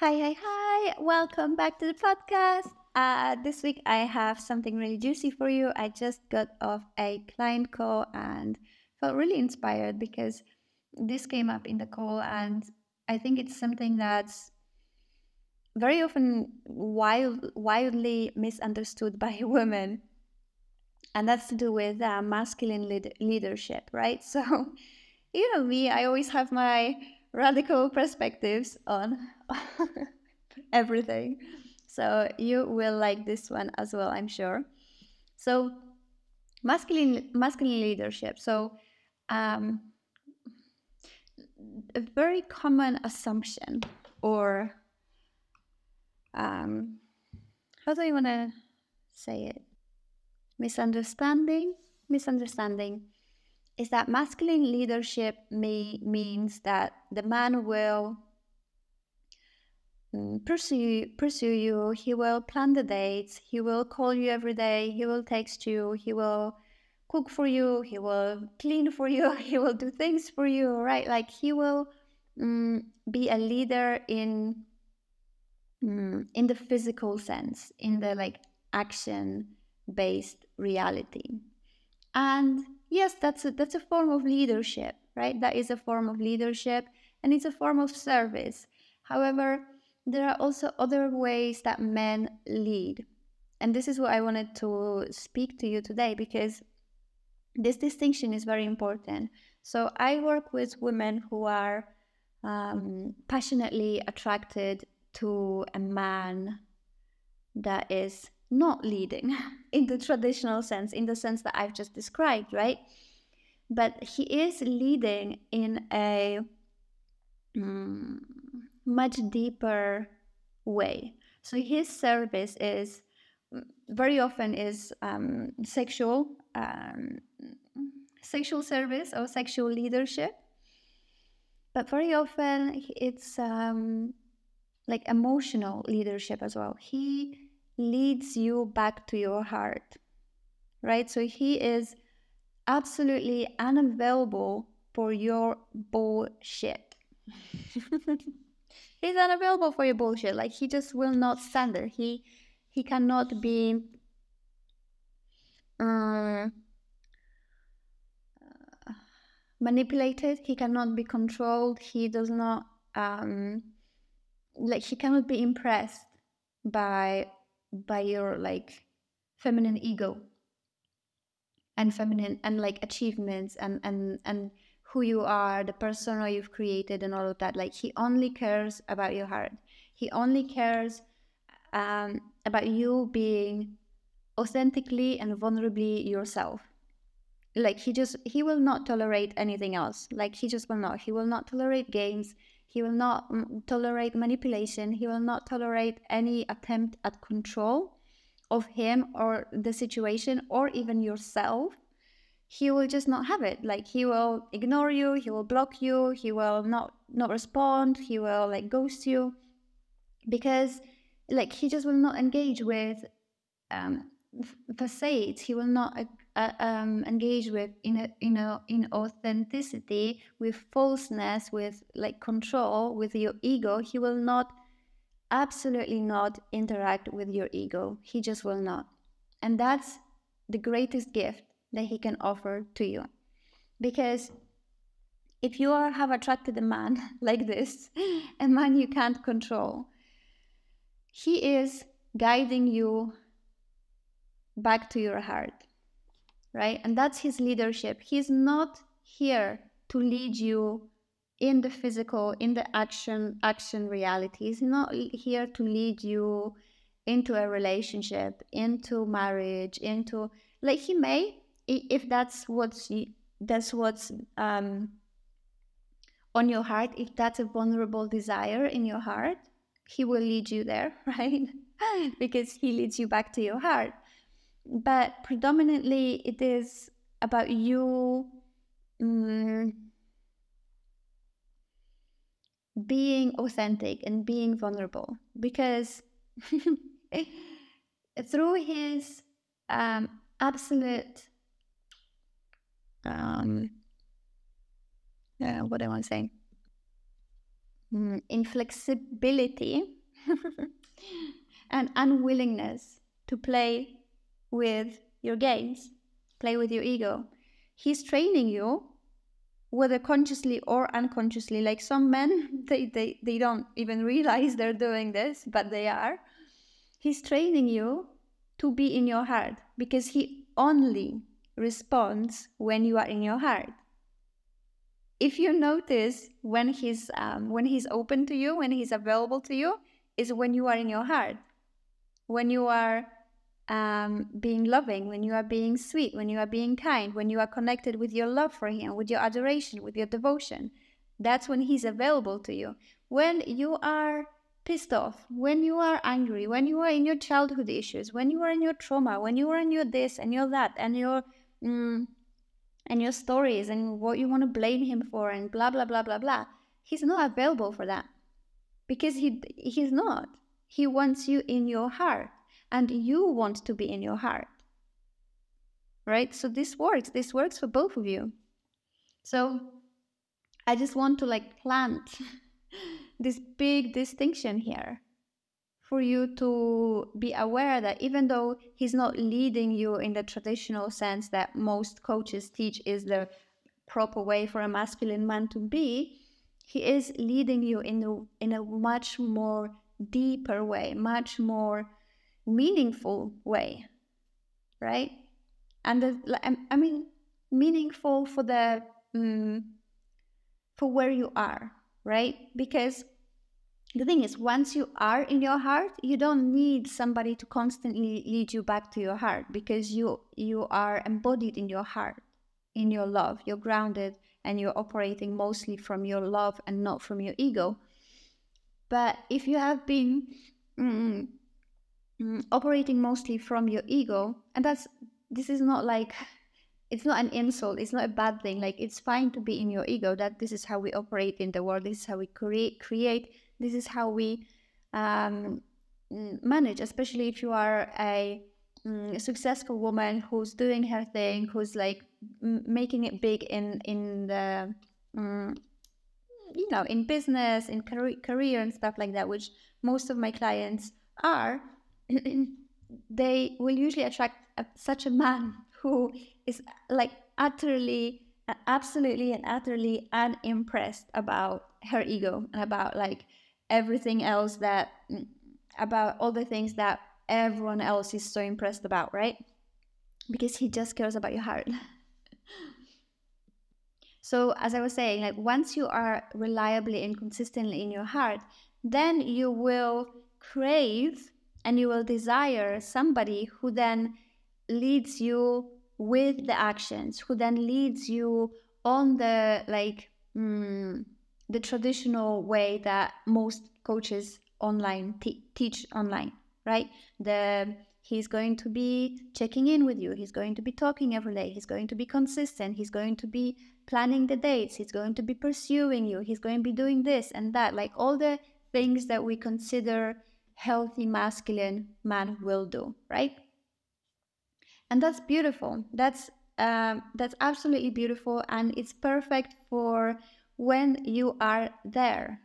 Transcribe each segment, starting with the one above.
Hi, hi, hi. Welcome back to the podcast. Uh, this week I have something really juicy for you. I just got off a client call and felt really inspired because this came up in the call, and I think it's something that's very often wild, wildly misunderstood by women. And that's to do with uh, masculine lead- leadership, right? So, you know me, I always have my radical perspectives on everything. So you will like this one as well, I'm sure. So masculine masculine leadership. So um, a very common assumption or um, how do you want to say it? Misunderstanding, misunderstanding is that masculine leadership may, means that the man will mm, pursue pursue you. He will plan the dates. He will call you every day. He will text you. He will cook for you. He will clean for you. He will do things for you right? Like he will um, be a leader in um, in the physical sense in the like action based reality. And yes, that's a, that's a form of leadership, right? That is a form of leadership and it's a form of service. However, there are also other ways that men lead. And this is what I wanted to speak to you today because this distinction is very important. So I work with women who are um, passionately attracted to a man that is not leading in the traditional sense, in the sense that I've just described, right? But he is leading in a mm, much deeper way. So his service is mm, very often is um, sexual, um, sexual service or sexual leadership, but very often it's um, like emotional leadership as well. He leads you back to your heart, right? So he is absolutely unavailable for your bullshit. He's unavailable for your bullshit. Like he just will not stand there. He he cannot be uh, manipulated. He cannot be controlled. He does not um, like he cannot be impressed by by your like feminine ego and feminine and like achievements and and and who you are the persona you've created and all of that. Like he only cares about your heart. He only cares um, about you being authentically and vulnerably yourself. Like he just he will not tolerate anything else. Like he just will not. He will not tolerate games he will not tolerate manipulation. He will not tolerate any attempt at control of him or the situation or even yourself. He will just not have it. Like he will ignore you, he will block you, he will not not respond, he will like ghost you because like he just will not engage with um facades. He will not uh, um, engage with in a, in a, in authenticity, with falseness, with like control, with your ego, he will not, absolutely not interact with your ego. He just will not, and that's the greatest gift that he can offer to you, because if you are, have attracted a man like this, a man you can't control, he is guiding you back to your heart right? And that's his leadership. He's not here to lead you in the physical, in the action action reality. He's not here to lead you into a relationship, into marriage, into like he may if that's what's that's what's um on your heart, if that's a vulnerable desire in your heart, he will lead you there, right? because he leads you back to your heart but predominantly it is about you um, being authentic and being vulnerable because through his um, absolute um, uh, what am I saying? mm, inflexibility and unwillingness to play with your games, play with your ego. He's training you, whether consciously or unconsciously. Like some men, they, they, they don't even realize they're doing this, but they are. He's training you to be in your heart because he only responds when you are in your heart. If you notice when he's um, when he's open to you, when he's available to you, is when you are in your heart, when you are um, being loving, when you are being sweet, when you are being kind, when you are connected with your love for Him, with your adoration, with your devotion. That's when He's available to you. When you are pissed off, when you are angry, when you are in your childhood issues, when you are in your trauma, when you are in your this and your that and your mm, and your stories and what you want to blame Him for and blah blah blah blah blah. He's not available for that because he he's not. He wants you in your heart and you want to be in your heart. Right? So this works. This works for both of you. So I just want to like plant this big distinction here for you to be aware that even though he's not leading you in the traditional sense that most coaches teach is the proper way for a masculine man to be, he is leading you in a, in a much more deeper way, much more meaningful way, right? And the, I mean, meaningful for the um, for where you are, right? Because the thing is, once you are in your heart, you don't need somebody to constantly lead you back to your heart because you you are embodied in your heart, in your love. You're grounded and you're operating mostly from your love and not from your ego. But if you have been mm, mm, operating mostly from your ego. And that's this is not like it's not an insult it's not a bad thing. Like it's fine to be in your ego that this is how we operate in the world this is how we create create this is how we um, manage especially if you are a mm, successful woman who's doing her thing who's like making it big in in the um, you know in business in career, career and stuff like that which most of my clients are they will usually attract a, such a man who is like utterly absolutely and utterly unimpressed about her ego and about like everything else that mm, about all the things that everyone else is so impressed about right? Because he just cares about your heart. So as i was saying like once you are reliably and consistently in your heart then you will crave and you will desire somebody who then leads you with the actions who then leads you on the like mm, the traditional way that most coaches online teach online right? The he's going to be checking in with you he's going to be talking every day he's going to be consistent he's going to be planning the dates he's going to be pursuing you he's going to be doing this and that like all the things that we consider healthy masculine man will do, right? And that's beautiful. That's um, that's absolutely beautiful, and it's perfect for when you are there,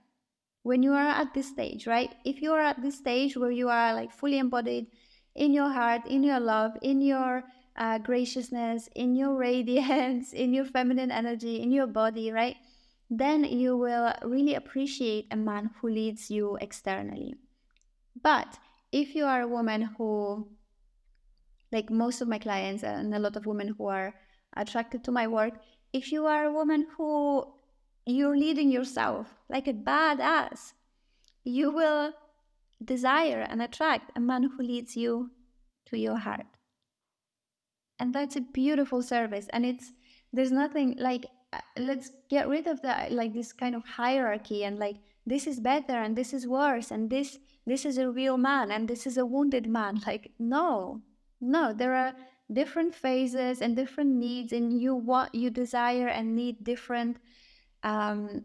when you are at this stage, right? If you are at this stage where you are like fully embodied in your heart, in your love, in your uh, graciousness, in your radiance, in your feminine energy, in your body, right? Then you will really appreciate a man who leads you externally. But if you are a woman who, like most of my clients and a lot of women who are attracted to my work, if you are a woman who you're leading yourself like a badass, you will desire and attract a man who leads you to your heart. And that's a beautiful service. And it's, there's nothing like, uh, let's get rid of that, like this kind of hierarchy and like, this is better and this is worse and this this is a real man and this is a wounded man. Like no no there are different phases and different needs and you want you desire and need different um,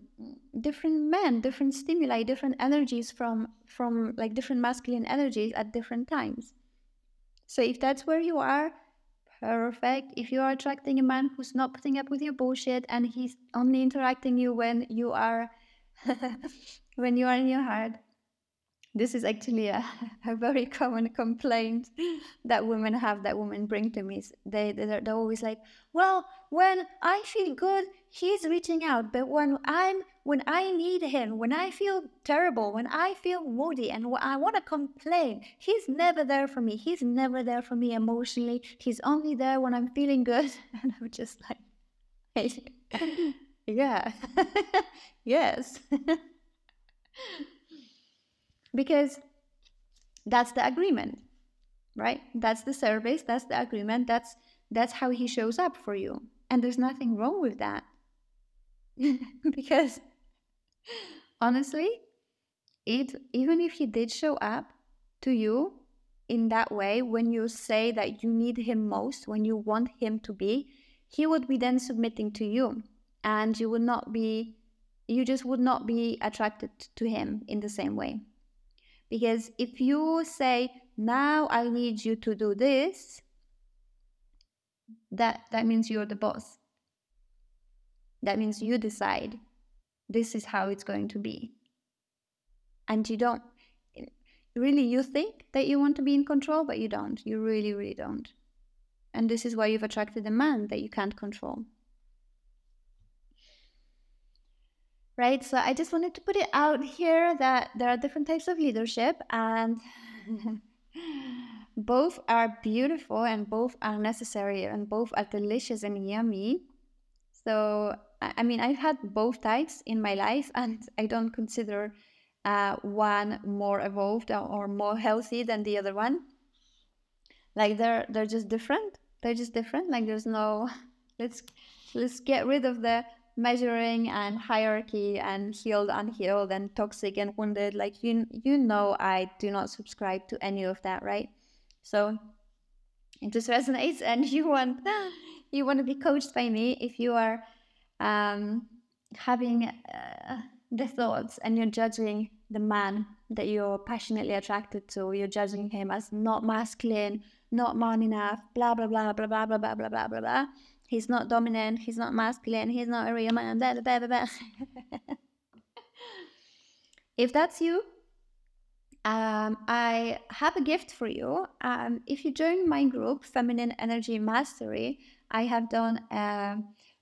different men different stimuli different energies from from like different masculine energies at different times. So if that's where you are perfect. If you are attracting a man who's not putting up with your bullshit and he's only interacting you when you are when you are in your heart, this is actually a, a very common complaint that women have that women bring to me. They they're, they're always like well when i feel good he's reaching out but when i'm when i need him when i feel terrible when i feel moody and i want to complain he's never there for me he's never there for me emotionally he's only there when i'm feeling good. And i'm just like hey, yeah yes because that's the agreement right? That's the service that's the agreement that's that's how he shows up for you. And there's nothing wrong with that. Because honestly it even if he did show up to you in that way when you say that you need him most when you want him to be he would be then submitting to you. And you would not be you just would not be attracted to him in the same way because if you say, now I need you to do this, that, that means you're the boss. That means you decide this is how it's going to be. And you don't really, you think that you want to be in control, but you don't. You really, really don't. And this is why you've attracted a man that you can't control. Right? So I just wanted to put it out here that there are different types of leadership and both are beautiful and both are necessary and both are delicious and yummy. So, I mean, I've had both types in my life and I don't consider uh, one more evolved or more healthy than the other one. Like they're they're just different. They're just different. Like there's no let's let's get rid of the measuring and hierarchy and healed, unhealed, and toxic and wounded. Like you, you know, I do not subscribe to any of that, right? So it just resonates, and you want you want to be coached by me if you are um, having uh, the thoughts and you're judging the man that you're passionately attracted to. You're judging him as not masculine, not man enough, blah blah blah blah blah blah blah blah blah blah blah he's not dominant, he's not masculine, he's not a real man, blah, blah, blah, blah. if that's you, um, I have a gift for you. Um, if you join my group, Feminine Energy Mastery, I have done a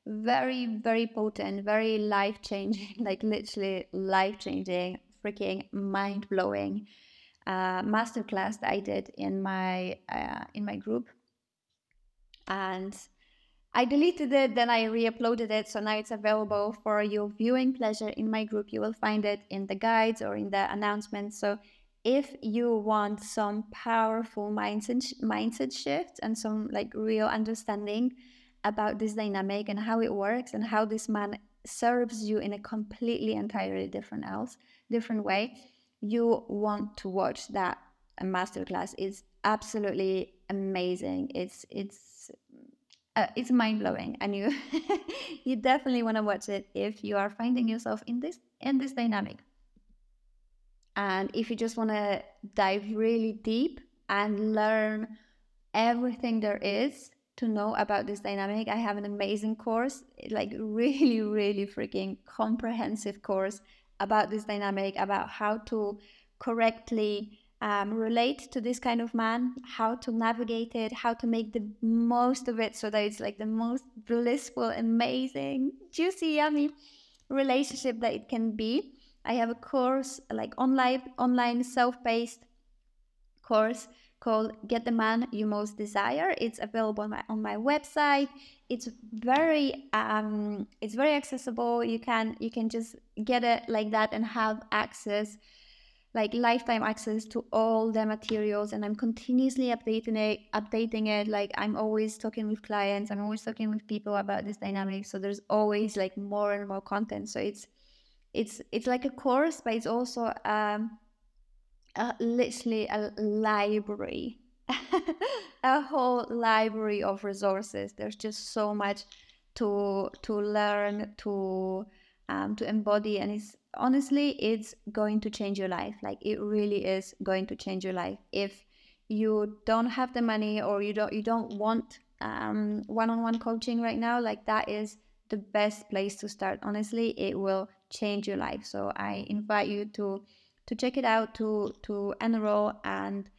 very, very potent, very life changing, like literally life changing, freaking mind blowing uh, masterclass that I did in my uh, in my group, and I deleted it, then I re-uploaded it, so now it's available for your viewing pleasure in my group. You will find it in the guides or in the announcements. So if you want some powerful mindset mindset shift and some like real understanding about this dynamic and how it works and how this man serves you in a completely entirely different else different way you want to watch that masterclass it's absolutely amazing it's it's uh, it's mind blowing, and you you definitely want to watch it if you are finding yourself in this in this dynamic. And if you just want to dive really deep and learn everything there is to know about this dynamic, I have an amazing course, like really, really freaking comprehensive course about this dynamic, about how to correctly um, relate to this kind of man, how to navigate it, how to make the most of it so that it's like the most blissful, amazing, juicy, yummy relationship that it can be. I have a course, like online, online self-paced course called Get the Man You Most Desire. It's available on my, on my website. It's very um, it's very accessible. You can you can just get it like that and have access like lifetime access to all the materials and i'm continuously updating it updating it. Like i'm always talking with clients i'm always talking with people about this dynamic so there's always like more and more content. So it's it's it's like a course but it's also um uh, literally a library. A whole library of resources. There's just so much to to learn to um, to embody and it's honestly it's going to change your life. Like it really is going to change your life. If you don't have the money or you don't you don't want um, one-on-one coaching right now like that is the best place to start. Honestly it will change your life. So I invite you to to check it out, to to enroll, and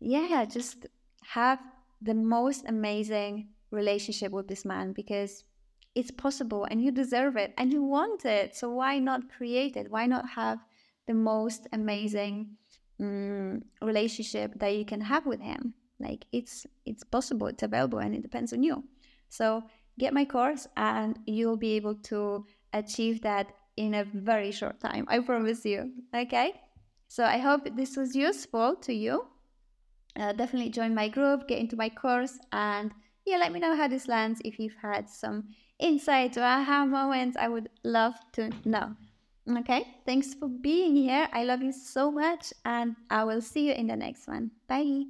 yeah, just have the most amazing relationship with this man because it's possible and you deserve it and you want it. So why not create it? Why not have the most amazing um, relationship that you can have with him? Like it's it's possible, it's available, and it depends on you. So get my course, and you'll be able to achieve that in a very short time. I promise you. Okay. So I hope this was useful to you. Uh, definitely join my group, get into my course, and yeah, let me know how this lands. If you've had some insights or aha moments, I would love to know. Okay, thanks for being here. I love you so much, and I will see you in the next one. Bye.